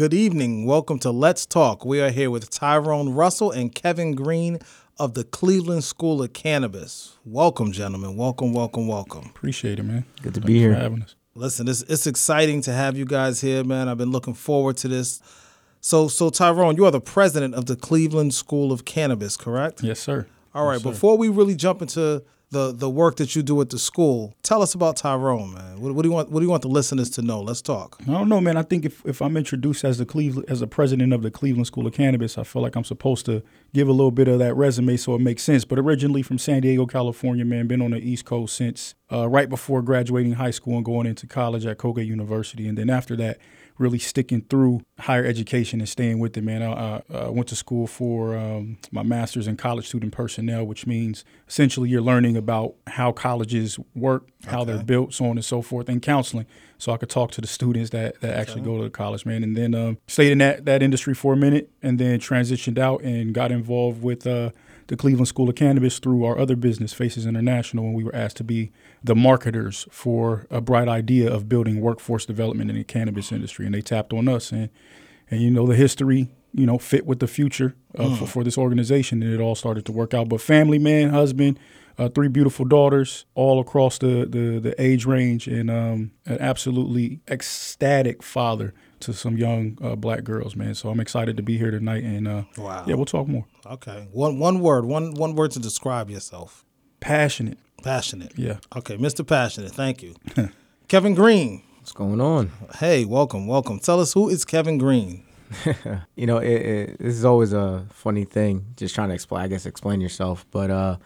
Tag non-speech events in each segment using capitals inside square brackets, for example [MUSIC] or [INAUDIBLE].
Good evening. Welcome to Let's Talk. We are here with Tyrone Russell and Kevin Greene of the Cleveland School of Cannabis. Welcome, gentlemen. Welcome, welcome, welcome. Appreciate it, man. Good to Thanks be here. having us. Listen, it's, it's exciting to have you guys here, man. I've been looking forward to this. So, so Tyrone, you are the president of the Cleveland School of Cannabis, correct? Yes, sir. All right. Yes, sir. Before we really jump into the the work that you do at the school, tell us about Tyrone, man. What, what, do you want? What do you want the listeners to know? Let's talk. I don't know, man. I think if, if I'm introduced as the Cleveland as the president of the Cleveland School of Cannabis, I feel like I'm supposed to give a little bit of that resume so it makes sense. But originally from San Diego, California, man, been on the East Coast since uh, right before graduating high school and going into college at Colgate University, and then after that really sticking through higher education and staying with it, man. I, I, I went to school for um, my master's in college student personnel, which means essentially you're learning about how colleges work, how okay. they're built, so on and so forth, and counseling. So I could talk to the students that, that actually okay. go to the college, man. And then um, stayed in that, that industry for a minute and then transitioned out and got involved with uh, – the Cleveland School of Cannabis through our other business, Faces International, when we were asked to be the marketers for a bright idea of building workforce development in the cannabis industry. And they tapped on us. And, and you know, the history, you know, fit with the future uh, mm. for, for this organization. And it all started to work out. But family, man, husband, uh, three beautiful daughters, all across the, the, the age range, and um, an absolutely ecstatic father to some young uh, black girls, man. So I'm excited to be here tonight, and uh, wow. yeah, we'll talk more. Okay, one one word, one one word to describe yourself. Passionate. Passionate. Yeah. Okay, Mr. Passionate. Thank you, [LAUGHS] Kevin Greene. What's going on? Hey, welcome, welcome. Tell us who is Kevin Greene. [LAUGHS] you know, it, it, this is always a funny thing, just trying to explain. I guess explain yourself, but uh,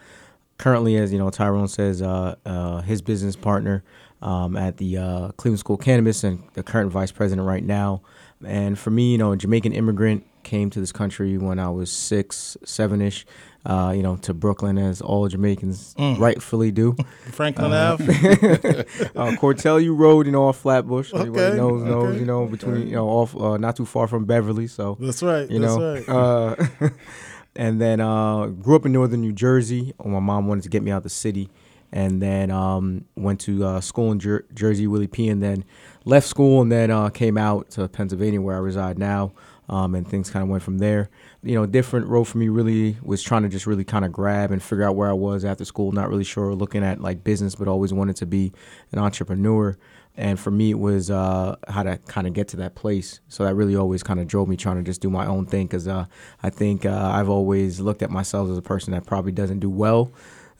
currently, as you know, Tyrone says, uh, uh, his business partner um, at the uh, Cleveland School of Cannabis and the current vice president right now. And for me, you know, a Jamaican immigrant came to this country when I was six, seven ish. Uh, you know, to Brooklyn as all Jamaicans mm. rightfully do. [LAUGHS] Franklin uh, Ave, [LAUGHS] uh, Cortelyou Road, you know, off Flatbush. Okay. Everybody knows, okay. knows, you know, between you know, off uh, not too far from Beverly. So that's right. You that's know, right. Uh, [LAUGHS] and then uh, grew up in northern New Jersey. My mom wanted to get me out of the city and then um, went to uh, school in Jer- Jersey, Willie P, and then left school and then uh, came out to Pennsylvania where I reside now. Um, and things kind of went from there. You know, different road for me really was trying to just really kind of grab and figure out where I was after school. Not really sure, looking at like business, but always wanted to be an entrepreneur. And for me, it was uh, how to kind of get to that place. So that really always kind of drove me trying to just do my own thing because uh, I think uh, I've always looked at myself as a person that probably doesn't do well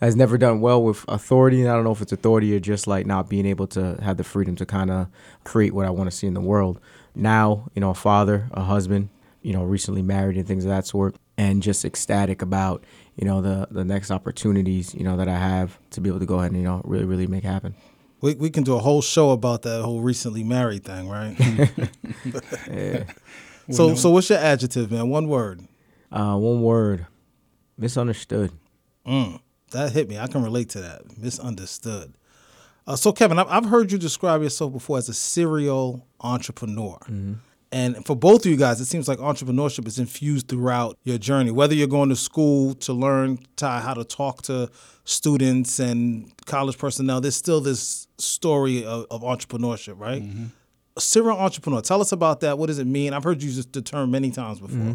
has never done well with authority. And I don't know if it's authority or just like not being able to have the freedom to kind of create what I want to see in the world. Now, you know, a father, a husband, you know, recently married and things of that sort, and just ecstatic about, you know, the the next opportunities, you know, that I have to be able to go ahead and, you know, really, really make happen. We, we can do a whole show about that whole recently married thing, right? [LAUGHS] yeah. So so what's your adjective, man? One word. Uh, one word. Misunderstood. Mm that hit me. I can relate to that. Misunderstood. Uh, so, Kevin, I've heard you describe yourself before as a serial entrepreneur. Mm-hmm. And for both of you guys, it seems like entrepreneurship is infused throughout your journey. Whether you're going to school to learn Ty, how to talk to students and college personnel, there's still this story of, of entrepreneurship, right? Mm-hmm. A serial entrepreneur. Tell us about that. What does it mean? I've heard you use the term many times before. Mm-hmm.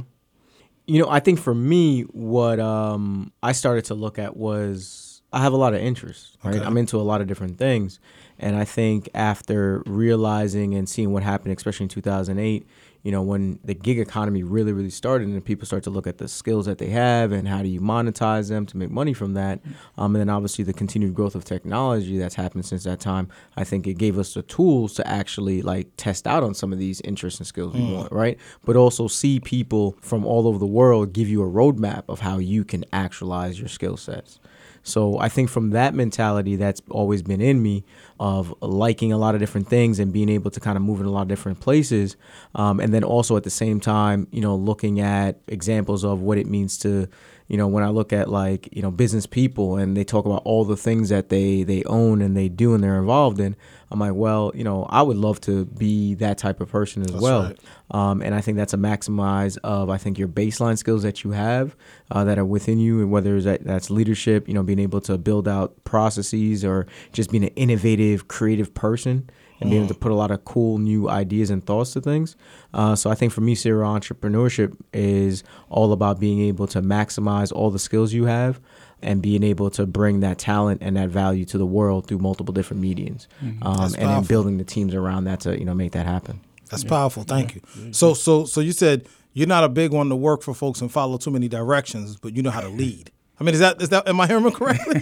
You know, I think for me, what um, I started to look at was I have a lot of interests, right? Okay. I'm into a lot of different things. And I think after realizing and seeing what happened, especially in 2008, you know, when the gig economy really, really started and people start to look at the skills that they have and how do you monetize them to make money from that. Um, and then obviously the continued growth of technology that's happened since that time, I think it gave us the tools to actually like test out on some of these interests and skills we mm. want, right? But also see people from all over the world give you a roadmap of how you can actualize your skill sets. So I think from that mentality, that's always been in me of liking a lot of different things and being able to kind of move in a lot of different places. Um, and then also at the same time, you know, looking at examples of what it means to you know when i look at like you know business people and they talk about all the things that they they own and they do and they're involved in i'm like well you know i would love to be that type of person as that's well right. um, and i think that's a maximize of i think your baseline skills that you have uh, that are within you and whether that, that's leadership you know being able to build out processes or just being an innovative creative person and being able to put a lot of cool new ideas and thoughts to things. Uh, so I think for me, serial entrepreneurship is all about being able to maximize all the skills you have and being able to bring that talent and that value to the world through multiple different mediums, Mm-hmm. um, and then building the teams around that to you know make that happen. That's powerful. Thank you. So so so you said you're not a big one to work for folks and follow too many directions, but you know how to lead. I mean, is that is that am I hearing correctly?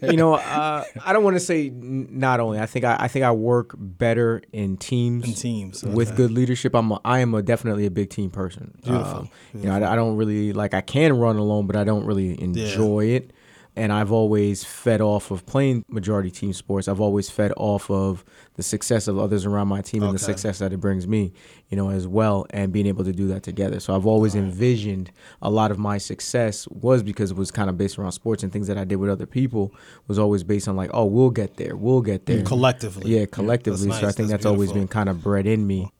[LAUGHS] You know, uh, I don't want to say n- not only. I think I, I think I work better in teams. In teams, with good leadership. I'm a, I am a definitely a big team person. Beautiful, Um, You know, I, I don't really like. I can run alone, but I don't really enjoy it. And I've always fed off of playing majority team sports. I've always fed off of the success of others around my team and the success that it brings me, you know, as well, and being able to do that together. So I've always envisioned a lot of my success was because it was kind of based around sports and things that I did with other people was always based on like, oh, we'll get there, we'll get mm, there Collectively. Yeah, collectively. That's so I think That's that's, always been kind of bred in me.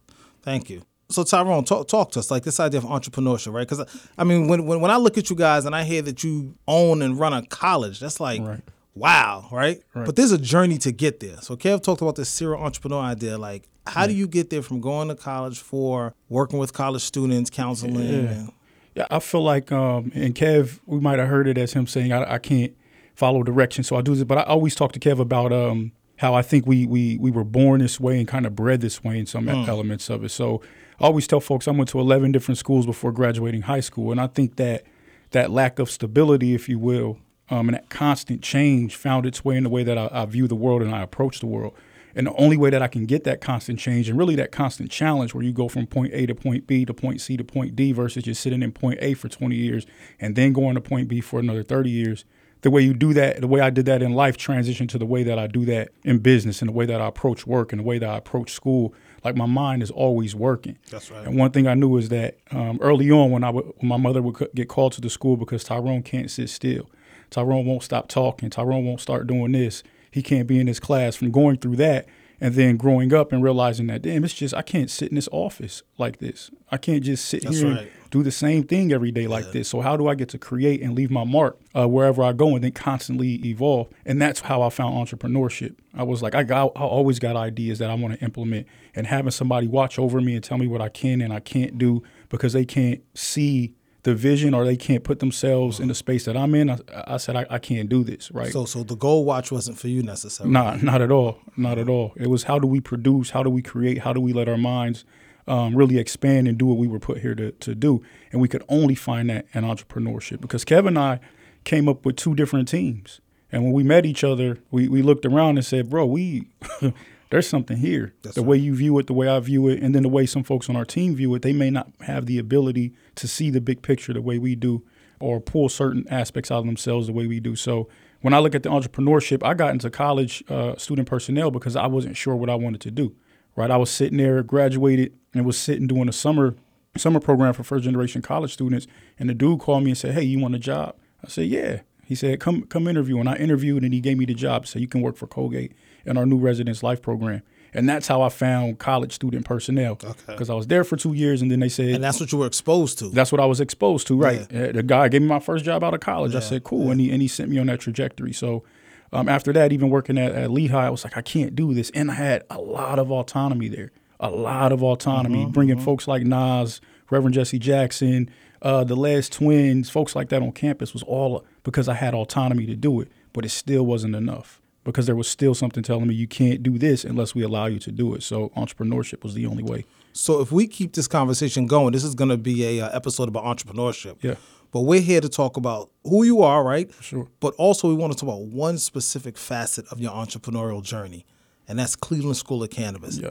Thank you. So Tyrone, talk talk to us like this idea of entrepreneurship, right? Because I mean, when, when when I look at you guys and I hear that you own and run a college, that's like Right. wow, right? Right. But there's a journey to get there. So Kev talked about this serial entrepreneur idea. Like, how do you get there from going to college for working with college students, counseling? and- Yeah, I feel like, um, and Kev, we might have heard it as him saying, I, I can't follow direction, so I do this. But I always talk to Kev about um, how I think we we we were born this way and kind of bred this way in some elements of it. So I always tell folks I went to 11 different schools before graduating high school, and I think that that lack of stability, if you will, um, and that constant change found its way in the way that I, I view the world and I approach the world. And the only way that I can get that constant change and really that constant challenge where you go from point A to point B to point C to point D versus just sitting in point A for 20 years and then going to point B for another 30 years. The way you do that, the way I did that in life transitioned to the way that I do that in business and the way that I approach work and the way that I approach school. Like my mind is always working. That's right. And one thing I knew is that um, early on, when I would, when my mother would c- get called to the school because Tyrone can't sit still, Tyrone won't stop talking, Tyrone won't start doing this, he can't be in his class. From going through that, and then growing up and realizing that, damn, it's just I can't sit in this office like this. I can't just sit That's here right. and do the same thing every day like this. So how do I get to create and leave my mark uh, wherever I go and then constantly evolve? And that's how I found entrepreneurship. I was like, I got, I always got ideas that I want to implement, and having somebody watch over me and tell me what I can and I can't do because they can't see the vision or they can't put themselves in the space that I'm in. I, I said I, I can't do this, right? So so the gold watch wasn't for you necessarily. Nah, not at all. Not at all. It was how do we produce? How do we create? How do we let our minds um, really expand and do what we were put here to, to do? And we could only find that in entrepreneurship because Kevin and I came up with two different teams. And when we met each other, we, we looked around and said, bro, we [LAUGHS] there's something here. That's the way you view it, the way I view it, and then the way some folks on our team view it, they may not have the ability to see the big picture the way we do or pull certain aspects out of themselves the way we do. So when I look at the entrepreneurship, I got into college uh, student personnel because I wasn't sure what I wanted to do. Right, I was sitting there, graduated, and was sitting doing a summer summer program for first generation college students. And the dude called me and said, "Hey, you want a job?" I said, "Yeah." He said, "Come come interview." And I interviewed, and he gave me the job. So you can work for Colgate in our new residence life program. And that's how I found college student personnel. Okay. Because I was there for two years, and then they said, And that's what you were exposed to. that's what I was exposed to, right? Uh, The guy gave me my first job out of college. I said, cool. And he and he sent me on that trajectory. So um, after that, even working at, at Lehigh, I was like, I can't do this. And I had a lot of autonomy there, a lot of autonomy, bringing folks like Nas, Reverend Jesse Jackson, uh, the Last Twins, folks like that on campus was all because I had autonomy to do it. But it still wasn't enough because there was still something telling me you can't do this unless we allow you to do it. So entrepreneurship was the only way. So if we keep this conversation going, this is going to be a uh, episode about entrepreneurship. Yeah. But we're here to talk about who you are, right? Sure. But also we want to talk about one specific facet of your entrepreneurial journey, and that's Cleveland School of Cannabis. Yeah.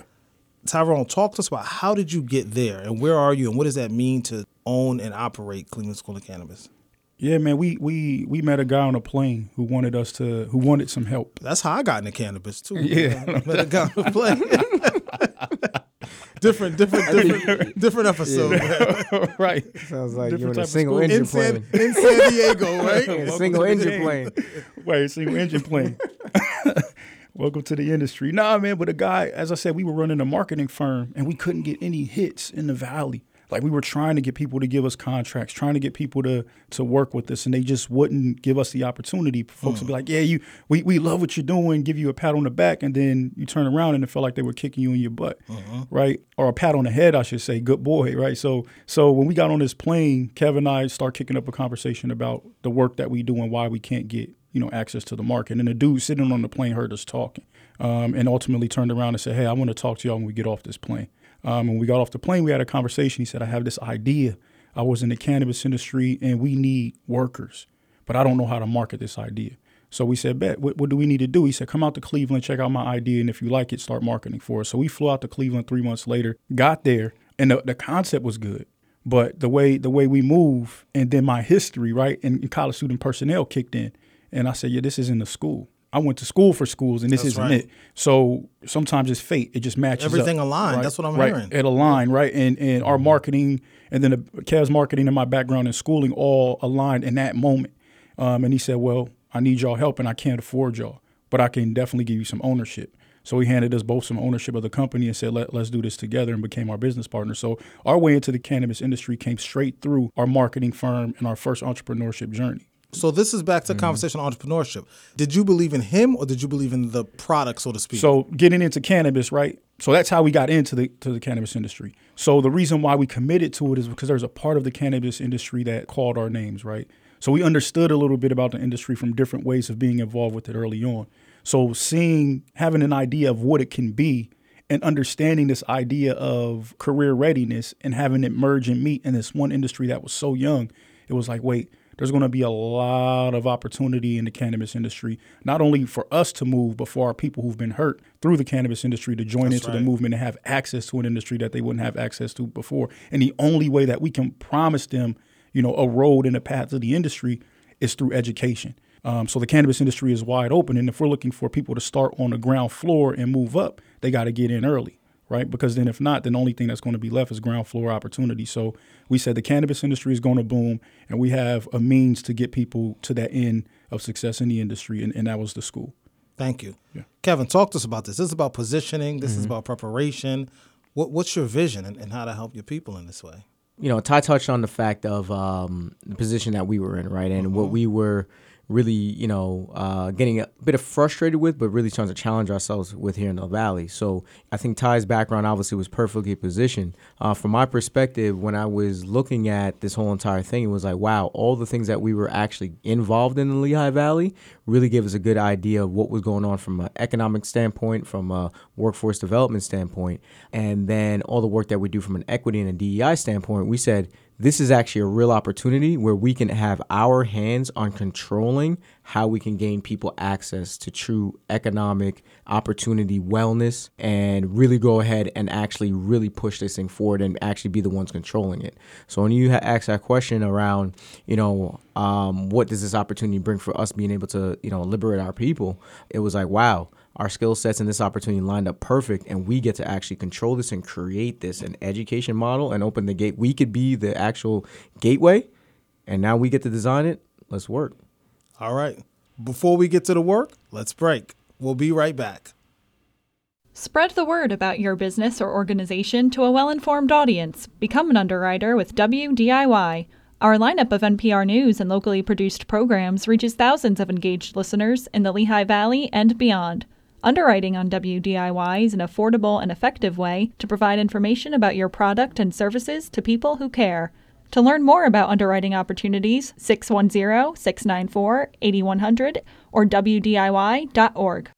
Tyrone, talk to us about how did you get there, and where are you, and what does that mean to own and operate Cleveland School of Cannabis? Yeah, man, we we we met a guy on a plane who wanted us to who wanted some help. That's how I got into cannabis too. Yeah. [LAUGHS] I met a guy on the plane. [LAUGHS] different, different, different, different episode. man. [LAUGHS] right. Sounds like Different you're in a single engine In San, plane. in San Diego, right? A single engine plane. Right, single engine plane. Welcome to the industry. Nah, man, but a guy, as I said, we were running a marketing firm and we couldn't get any hits in the valley. Like we were trying to get people to give us contracts, trying to get people to to work with us, and they just wouldn't give us the opportunity. Folks would be like, "Yeah, you, we, we love what you're doing," give you a pat on the back, and then you turn around and it felt like they were kicking you in your butt, right? Or a pat on the head, I should say. Good boy, right? So so when we got on this plane, Kevin and I start kicking up a conversation about the work that we do and why we can't get you know access to the market. And the dude sitting on the plane heard us talking, um, and ultimately turned around and said, "Hey, I want to talk to y'all when we get off this plane." Um, when we got off the plane, we had a conversation. He said, "I have this idea. I was in the cannabis industry, and we need workers, but I don't know how to market this idea." So we said, "Bet. What, what do we need to do?" He said, "Come out to Cleveland, check out my idea, and if you like it, start marketing for us." So we flew out to Cleveland three months later, got there, and the, the concept was good but the way the way we move and then my history right and, and college student personnel kicked in and i said yeah this isn't a school i went to school for schools and this That's isn't right. it so sometimes it's fate it just matches up, Everything aligned. right? That's what I'm right. hearing. it aligned right and and our marketing and then the Kev's marketing and my background in schooling all aligned in that moment um, and he said well i need y'all help and i can't afford y'all but i can definitely give you some ownership so he handed us both some ownership of the company and said, Let, let's do this together and became our business partner. So our way into the cannabis industry came straight through our marketing firm and our first entrepreneurship journey. So this is back to Mm-hmm. conversation on entrepreneurship. Did you believe in him or did you believe in the product, so to speak? So getting into cannabis, right? So that's how we got into the to the cannabis industry. So the reason why we committed to it is because there's a part of the cannabis industry that called our names, right? So we understood a little bit about the industry from different ways of being involved with it early on. So seeing having an idea of what it can be and understanding this idea of career readiness and having it merge and meet in this one industry that was so young, it was like, wait, there's going to be a lot of opportunity in the cannabis industry, not only for us to move, but for our people who've been hurt through the cannabis industry to join into the movement and have access to an industry that they wouldn't have access to before. And the only way that we can promise them, you know, a road and a path to the industry is through education. Um, so the cannabis industry is wide open, and if we're looking for people to start on the ground floor and move up, they got to get in early, right? Because then if not, then the only thing that's going to be left is ground floor opportunity. So we said the cannabis industry is going to boom, and we have a means to get people to that end of success in the industry, and, and that was the school. Thank you. Kevin, talk to us about this. This is about positioning. This is Mm-hmm. about preparation. What, what's your vision and, and how to help your people in this way? you know, Ty touched on the fact of um, the position that we were in, right, and Mm-hmm. what we were really, you know, uh, getting a bit of frustrated with, but really trying to challenge ourselves with here in the valley. So I think Ty's background obviously was perfectly positioned. Uh, from my perspective, when I was looking at this whole entire thing, it was like, wow, all the things that we were actually involved in the Lehigh Valley really gave us a good idea of what was going on from an economic standpoint, from a workforce development standpoint, and then all the work that we do from an equity and a DEI standpoint. We said this is actually a real opportunity where we can have our hands on controlling how we can gain people access to true economic opportunity wellness and really go ahead and actually really push this thing forward and actually be the ones controlling it. So when you ha- ask that question around you know um, what does this opportunity bring for us being able to you know liberate our people it was like wow our skill sets and this opportunity lined up perfect and we get to actually control this and create this an education model and open the gate we could be the actual gateway and now we get to design it let's work All right. Before we get to the work, let's break. We'll be right back. Spread the word about your business or organization to a well informed audience. Become an underwriter with WDIY. Our lineup of NPR news and locally produced programs reaches thousands of engaged listeners in the Lehigh Valley and beyond. Underwriting on WDIY is an affordable and effective way to provide information about your product and services to people who care. To learn more about underwriting opportunities, 610 694 8100 or WDIY.org.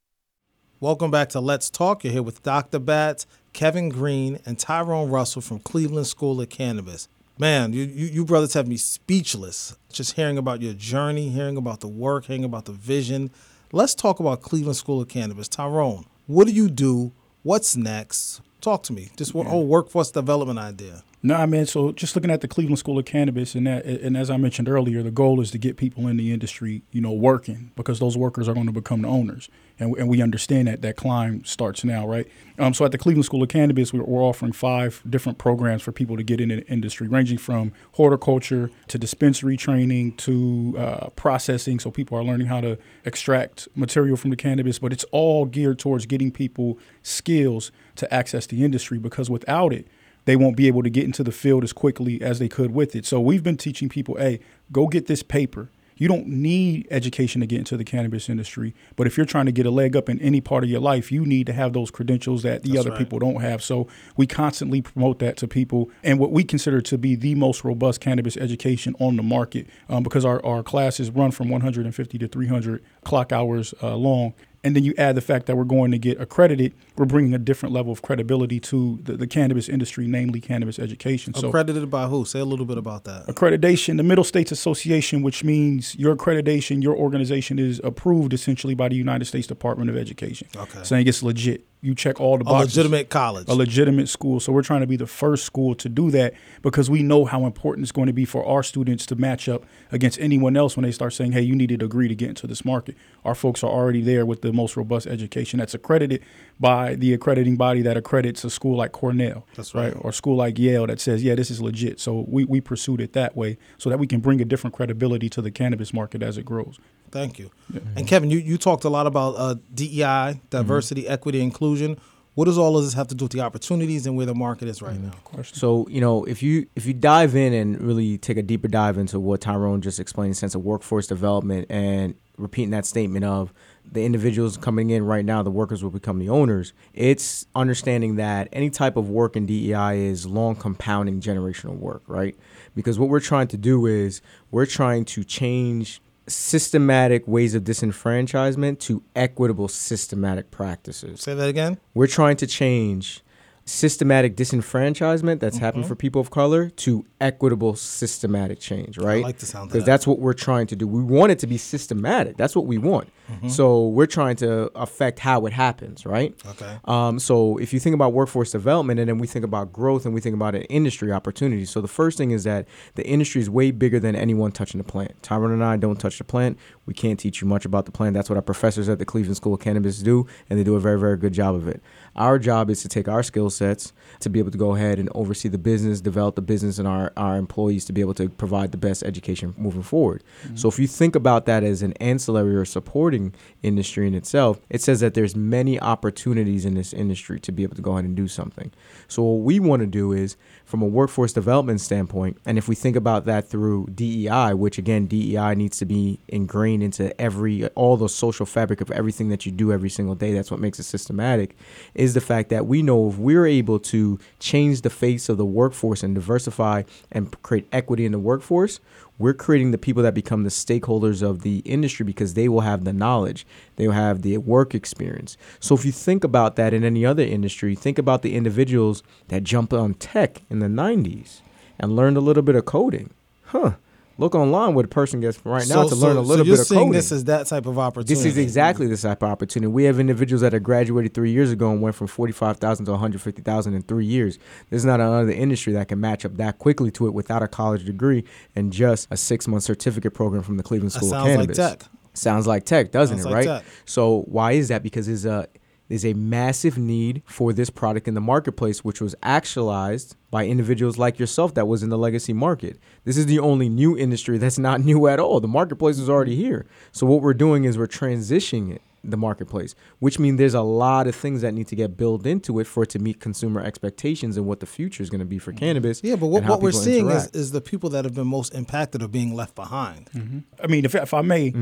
Welcome back to Let's Talk. You're here with Dr. Batts, Kevin Greene, and Tyrone Russell from Cleveland School of Cannabis. Man, you, you, you brothers have me speechless just hearing about your journey, hearing about the work, hearing about the vision. Let's talk about Cleveland School of Cannabis. Tyrone, what do you do? What's next? Talk to me. This whole workforce development idea. No, I mean, So just looking at the Cleveland School of Cannabis, and that, and as I mentioned earlier, the goal is to get people in the industry, you know, working because those workers are going to become the owners, and, and we understand that that climb starts now, right? Um, so at the Cleveland School of Cannabis, we're, we're offering five different programs for people to get in the industry, ranging from horticulture to dispensary training to uh, processing. So people are learning how to extract material from the cannabis, but it's all geared towards getting people skills to access the industry because without it they won't be able to get into the field as quickly as they could with it. So we've been teaching people, hey, go get this paper. You don't need education to get into the cannabis industry, but if you're trying to get a leg up in any part of your life, you need to have those credentials that the That's other right. people don't have. So we constantly promote that to people and what we consider to be the most robust cannabis education on the market um, because our, our classes run from 150 to 300 clock hours uh, long. And then you add the fact that we're going to get accredited, we're bringing a different level of credibility to the, the cannabis industry, namely cannabis education. So Accredited by who? Say a little bit about that. accreditation, the Middle States Association, which means your accreditation, your organization is approved essentially by the United States Department of Education. Okay. Saying it's legit. You check all the boxes. A legitimate college. A legitimate school. So we're trying to be the first school to do that because we know how important it's going to be for our students to match up against anyone else when they start saying, hey, you need a degree to get into this market. Our folks are already there with the most robust education that's accredited by the accrediting body that accredits a school like Cornell. That's right. Or a school like Yale that says, yeah, this is legit. So we, we pursued it that way so that we can bring a different credibility to the cannabis market as it grows. Thank you. And Kevin, you, you talked a lot about uh, DEI, diversity, equity, inclusion. What does all of this have to do with the opportunities and where the market is right now? So you know, if you if you dive in and really take a deeper dive into what Tyrone just explained, in sense of workforce development, and repeating that statement of the individuals coming in right now, the workers will become the owners. It's understanding that any type of work in DEI is long compounding generational work, right? Because what we're trying to do is we're trying to change systematic ways of disenfranchisement to equitable systematic practices Say that again. we're trying to change systematic disenfranchisement that's happened for people of color to equitable systematic change right I like the sound of because that. that's what we're trying to do we want it to be systematic that's what we want so we're trying to affect how it happens right Okay. um, so if you think about workforce development and then we think about growth and we think about an industry opportunity. So the first thing is that the industry is way bigger than anyone touching the plant. Tyrone and I don't touch the plant. We can't teach you much about the plant. That's what our professors at the Cleveland School of Cannabis do, and they do a very, very good job of it. Our job is to take our skill sets to be able to go ahead and oversee the business, develop the business, and our, our employees to be able to provide the best education moving forward. Mm-hmm. So if you think about that as an ancillary or supporting industry in itself, it says that there's many opportunities in this industry to be able to go ahead and do something. So what we want to do is from a workforce development standpoint, and if we think about that through DEI, which again DEI needs to be ingrained into every all the social fabric of everything that you do every single day, that's what makes it systematic, is the fact that we know if we're able to change the face of the workforce and diversify and create equity in the workforce, we're creating the people that become the stakeholders of the industry because they will have the knowledge, they will have the work experience. So if you think about that in any other industry, think about the individuals that jump on tech in the 90s and learned a little bit of coding. Huh. Look online what a person gets right now to learn a little you're bit of seeing coding. this is that type of opportunity. This is exactly the type of opportunity. We have individuals that have graduated three years ago and went from forty-five thousand to one hundred fifty thousand in three years. There's not another industry that can match up that quickly to it without a college degree and just a six-month certificate program from the Cleveland That School of sounds like tech. Sounds like tech, doesn't Sounds it? like right. tech. So why is that? Because there's a there's a massive need for this product in the marketplace, which was actualized by individuals like yourself that was in the legacy market. This is the only new industry that's not [LAUGHS] new at all. The marketplace is already here. So what we're doing is we're transitioning it the marketplace, which means there's a lot of things that need to get built into it for it to meet consumer expectations and what the future is going to be for cannabis. Yeah, but what, what we're seeing is, is the people that have been most impacted are being left behind. Mm-hmm. I mean, if, if I may,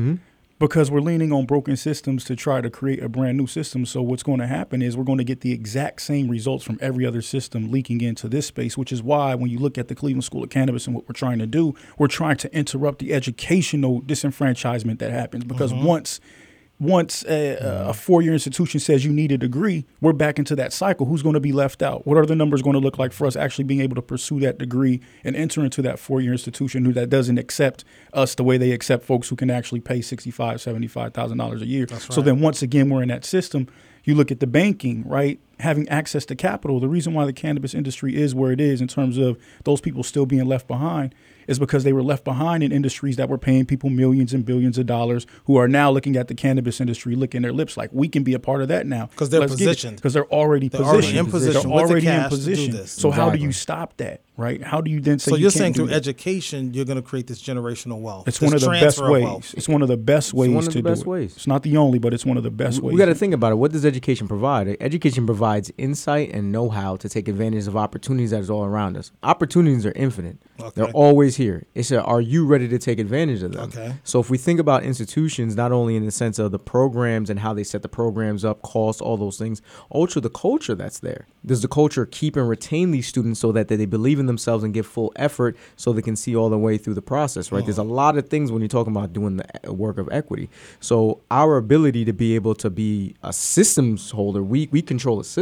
because we're leaning on broken systems to try to create a brand new system. So what's going to happen is we're going to get the exact same results from every other system leaking into this space, which is why when you look at the Cleveland School of Cannabis and what we're trying to do, we're trying to interrupt the educational disenfranchisement that happens. Because mm-hmm. once once a, a four-year institution says you need a degree, we're back into that cycle. Who's going to be left out? What are the numbers going to look like for us actually being able to pursue that degree and enter into that four-year institution who that doesn't accept us the way they accept folks who can actually pay sixty-five, seventy-five thousand dollars a year? So then once again, we're in that system. You look at the banking, right? Having access to capital. The reason why the cannabis industry is where it is in terms of those people still being left behind is because they were left behind in industries that were paying people millions and billions of dollars who are now looking at the cannabis industry licking their lips like we can be a part of that now because they're Let's positioned. because they're already They're positioned already in position they're with the already cash in to do position this. so how do you stop that right how do you then say So you you're can't saying do through that? education, you're going to create this generational wealth. it's one of the best ways wealth. it's one of the best ways one of to the best do it ways. it's not the only but it's one of the best we, ways we got to think about it. What does education provide? Education provides insight and know-how to take advantage of opportunities that is all around us. Opportunities are infinite. Okay. They're always here. It's a, are you ready to take advantage of them? Okay. So if we think about institutions, not only in the sense of the programs and how they set the programs up, cost, all those things, also the culture that's there. Does the culture keep and retain these students so that they believe in themselves and give full effort so they can see all the way through the process, right? There's a uh-huh. lot of things when you're talking about doing the e- work of equity. So our ability to be able to be a systems holder, we, we control a system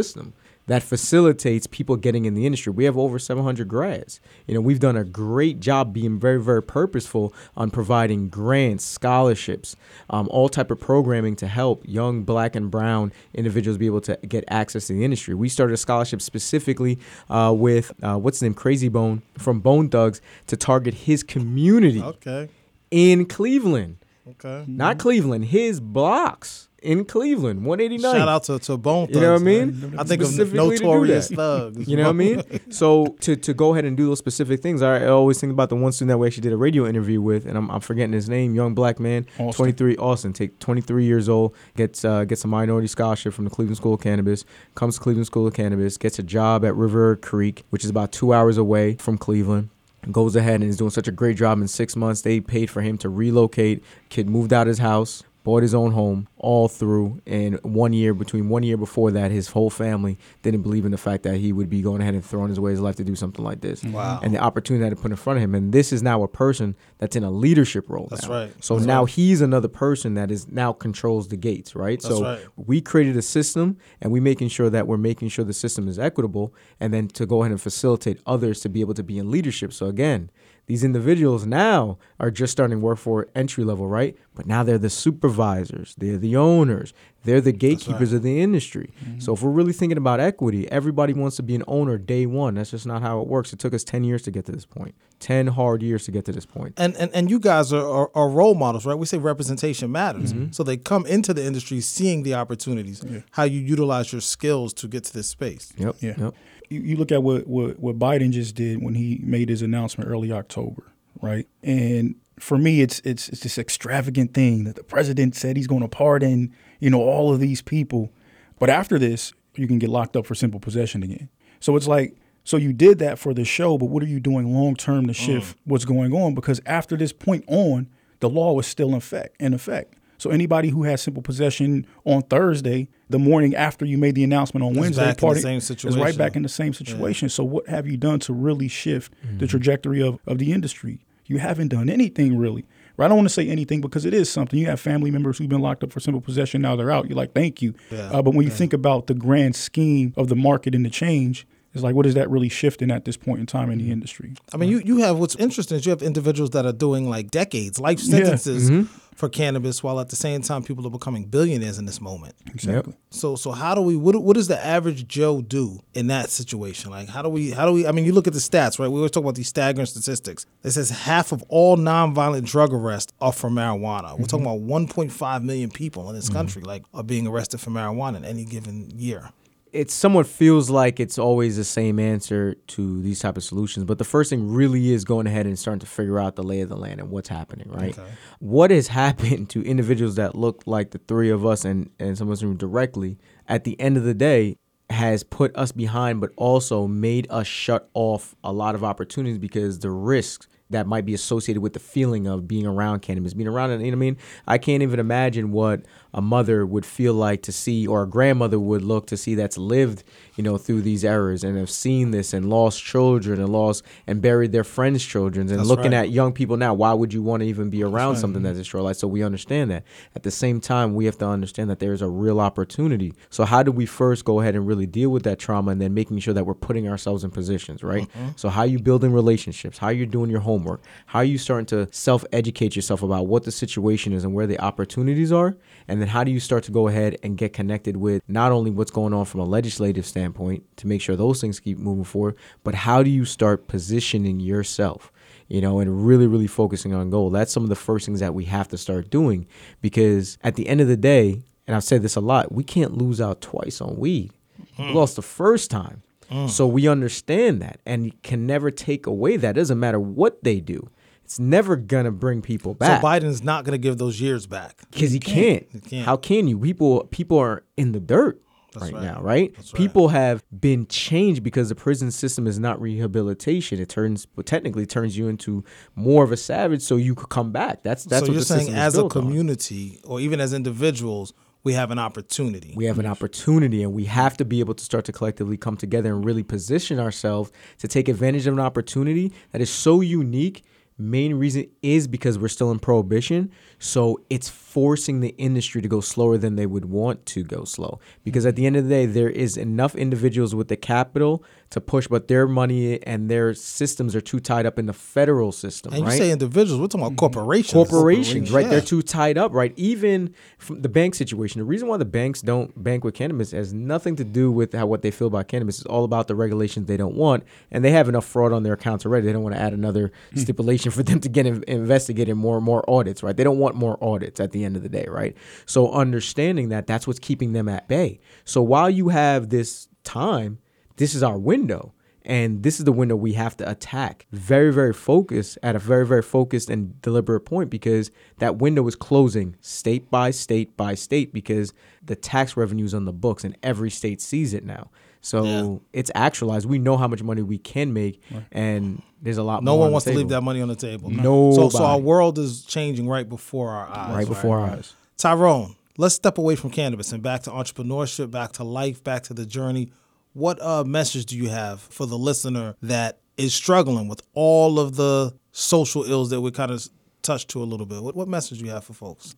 that facilitates people getting in the industry. We have over 700 grads. You know, we've done a great job being very, very purposeful on providing grants, scholarships, um, all type of programming to help young black and brown individuals be able to get access to the industry. We started a scholarship specifically uh, with uh, what's his name, Krayzie Bone from Bone Thugs, to target his community Okay. in Cleveland, Okay. not Cleveland, his blocks in Cleveland, 189. Shout out to, to Bone Thugs. You know what I mean? I think of Specifically to do Notorious. Thugs. You know what I mean? So to, to go ahead and do those specific things, I, always think about the one student that we actually did a radio interview with, and I'm, I'm forgetting his name, young black man, Austin. 23, Austin, take 23 years old, gets uh, gets a minority scholarship from the Cleveland School of Cannabis, comes to Cleveland School of Cannabis, gets a job at River Creek, which is about two hours away from Cleveland. Goes ahead and is doing such a great job in six months. They paid for him to relocate. Kid moved out of his house, bought his own home all through and one year between one year before that his whole family didn't believe in the fact that he would be going ahead and throwing his way his life to do something like this mm-hmm. Wow. and the opportunity that it put in front of him and this is now a person that's in a leadership role That's now. right. so That's now right. he's another person that is now controls the gates right That's so right. we created a system and we making sure that we're making sure the system is equitable and then to go ahead and facilitate others to be able to be in leadership so again these individuals now are just starting work for entry level right but now they're the supervisors they're the owners they're the gatekeepers of the industry so if we're really thinking about equity everybody wants to be an owner day one that's just not how it works it took us 10 years to get to this point 10 hard years to get to this point. and, and and you guys are, are, are role models, right? We say representation matters. Mm-hmm. So they come into the industry seeing the opportunities, how you utilize your skills to get to this space. yep Yeah. yep you, you look at what, what what Biden just did when he made his announcement early October, right? And for me, it's it's it's this extravagant thing that the president said he's going to pardon, you know, all of these people, but after this, you can get locked up for simple possession again. So it's like, so you did that for the show, but what are you doing long term to shift mm. what's going on? Because after this point on, the law was still in effect. In effect. So anybody who has simple possession on Thursday, the morning after you made the announcement on Is Wednesday, back in the party- is right back in the same situation. So what have you done to really shift the trajectory of, of the industry? You haven't done anything really. Right? I don't want to say anything because it is something. You have family members who've been locked up for simple possession. Now they're out. You're like, thank you. Yeah. Uh, but when you think about the grand scheme of the market and the change, it's like, what is that really shifting at this point in time in the mm-hmm. industry? I mean, you, you have what's interesting is you have individuals that are doing like decades, life Yeah. sentences Mm-hmm. for cannabis, while at the same time people are becoming billionaires in this moment. Exactly. So so how do we what what does the average Joe do in that situation? Like how do we how do we I mean you look at the stats, right? We always talk about these staggering statistics. It says half of all nonviolent drug arrests are for marijuana. We're talking mm-hmm. about 1.5 million people in this mm-hmm. country like are being arrested for marijuana in any given year. It somewhat feels like it's always the same answer to these type of solutions but the first thing really is going ahead and starting to figure out the lay of the land and what's happening right Okay. what has [LAUGHS] happened to individuals that look like the three of us and and some of us directly at the end of the day has put us behind but also made us shut off a lot of opportunities because the risks that might be associated with the feeling of being around cannabis, being around it. You know what I mean? I can't even imagine what a mother would feel like to see, or a grandmother would look to see that's lived, you know, through these errors and have seen this and lost children and lost and buried their friends' children and That's looking right. at young people now. Why would you want to even be around something that destroys life? So we understand that. At the same time, we have to understand that there is a real opportunity. So how do we first go ahead and really deal with that trauma and then making sure that we're putting ourselves in positions, right? Mm-hmm. So how you building relationships, how you're doing your homework, how you starting to self-educate yourself about what the situation is and where the opportunities are, and then how do you start to go ahead and get connected with not only what's going on from a legislative standpoint to make sure those things keep moving forward, but how do you start positioning yourself? you know, and really, really focusing on goal. That's some of the first things that we have to start doing because at the end of the day, and I've said this a lot, we can't lose out twice on weed. We mm. lost the first time. Mm. So we understand that and can never take away that. It doesn't matter what they do. It's never gonna bring people back So Biden's not going to give those years back. because he can't. He can't. How can you? People people are in the dirt. right, right. now, right? That's right. People have been changed because the prison system is not rehabilitation. It turns, well, technically, turns you into more of a savage, so you could come back. That's that's so what you're saying as a built on. community or even as individuals, we have an opportunity. We have an opportunity, and we have to be able to start to collectively come together and really position ourselves to take advantage of an opportunity that is so unique. Main reason is because we're still in prohibition, so it's forcing the industry to go slower than they would want to go slow. Because at the end of the day, there is enough individuals with the capital to push, but their money and their systems are too tied up in the federal system. and you say individuals, we're talking about mm-hmm. corporations. corporations, right? Yeah. They're too tied up, right? Even from the bank situation, the reason why the banks don't bank with cannabis has nothing to do with how what they feel about cannabis. It's all about the regulations they don't want, and they have enough fraud on their accounts already. They don't want to add another hmm. stipulation for them to get in, investigated more and more audits, right? They don't want more audits at the end of the day, right? So understanding that, that's what's keeping them at bay. So while you have this time, this is our window and this is the window we have to attack very very focused at a very very focused and deliberate point because that window is closing state by state by state because the tax revenues on the books and every state sees it now so Yeah. it's actualized we know how much money we can make and there's a lot No more one on the wants to leave that money on the table. So, so our world is changing right before our eyes. right before our eyes Tyrone, let's step away from cannabis and back to entrepreneurship, back to life, back to the journey. What uh, message do you have for the listener that is struggling with all of the social ills that we kind of touched to a little bit? What, what message do you have for folks?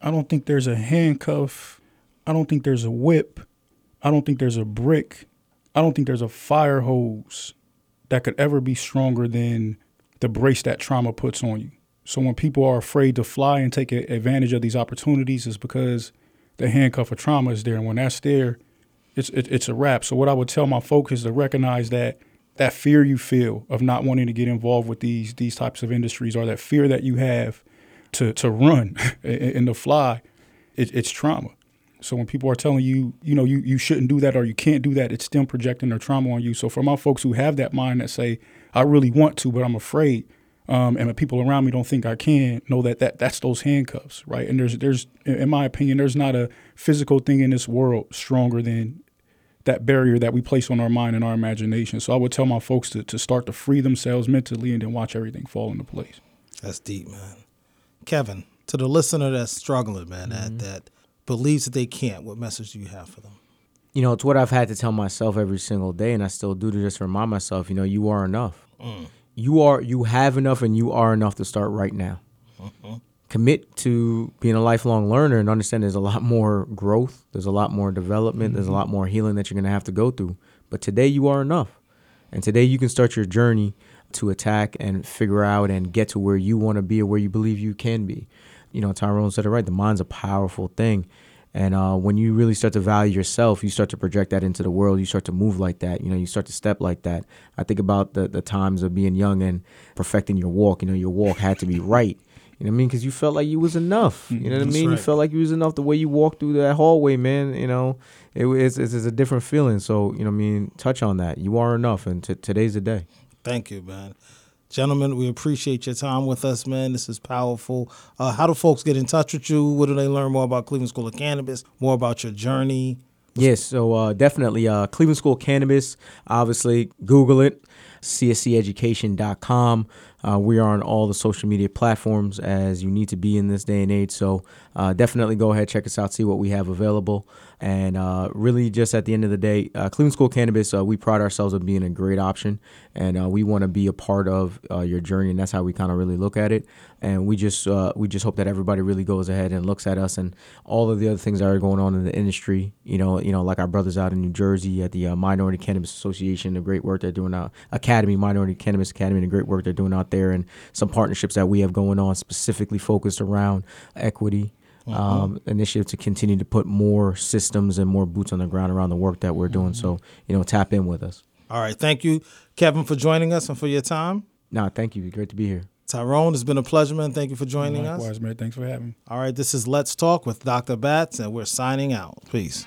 I don't think there's a handcuff. I don't think there's a whip. I don't think there's a brick. I don't think there's a fire hose that could ever be stronger than the brace that trauma puts on you. So when people are afraid to fly and take advantage of these opportunities, is because the handcuff of trauma is there, and when that's there, it's it, it's a wrap. So what I would tell my folks is to recognize that that fear you feel of not wanting to get involved with these these types of industries, or that fear that you have to to run [LAUGHS] and and to fly, it, it's trauma. So when people are telling you, you know, you, you shouldn't do that or you can't do that, it's them projecting their trauma on you. So for my folks who have that mind that say, I really want to, but I'm afraid, um, and the people around me don't think I can, know that, that that's those handcuffs, right? And there's there's in my opinion, there's not a physical thing in this world stronger than that barrier that we place on our mind and our imagination. So I would tell my folks to, to start to free themselves mentally and then watch everything fall into place. That's deep, man. Kevin, to the listener that's struggling, man, that, that believes that they can't, what message do you have for them? you know, it's what I've had to tell myself every single day, and I still do to just remind myself, you know, you are enough. Mm. You are, you have enough, and you are enough to start right now. Mm-hmm. Commit to being a lifelong learner and understand there's a lot more growth, there's a lot more development, there's a mm-hmm. lot more healing that you're gonna have to go through. But today you are enough, and today you can start your journey to attack and figure out and get to where you want to be or where you believe you can be. You know, Tyrone said it right. The mind's a powerful thing. And uh, when you really start to value yourself, you start to project that into the world. You start to move like that. You know, you start to step like that. I think about the, the times of being young and perfecting your walk. You know, your walk had to be right. You know what I mean? Because you felt like you was enough. You know what I That's mean? You felt like you was enough. The way you walked through that hallway, man. You know, it, it's, it's, it's a different feeling. So you know, what I mean, touch on that. You are enough, and t- today's the day. Thank you, man. Gentlemen, we appreciate your time with us, man. This is powerful. Uh, how do folks get in touch with you? What do they learn more about Cleveland School of Cannabis? More about your journey? Yes, so uh, definitely uh, Cleveland School Cannabis. Obviously, Google it, csceducation.com. Uh, we are on all the social media platforms as you need to be in this day and age. So uh, definitely go ahead, check us out, see what we have available. And uh, really, just at the end of the day, uh, Cleveland School Cannabis, uh, we pride ourselves on being a great option. And uh, we want to be a part of your journey. And that's how we kind of really look at it. And we just we just hope that everybody really goes ahead and looks at us and all of the other things that are going on in the industry. You know, you know, like our brothers out in New Jersey at the Minority Cannabis Association, the great work they're doing out Academy Minority Cannabis Academy, the great work they're doing out there, and some partnerships that we have going on specifically focused around equity. Um, initiative to continue to put more systems and more boots on the ground around the work that we're doing. So, you know, tap in with us. All right. Thank you, Kevin, for joining us and for your time. Nah, thank you. Great to be here. Tyrone, it's been a pleasure, man. Thank you for joining us. Likewise, man. Thanks for having me. All right. This is Let's Talk with Dr. Batts, and we're signing out. Peace.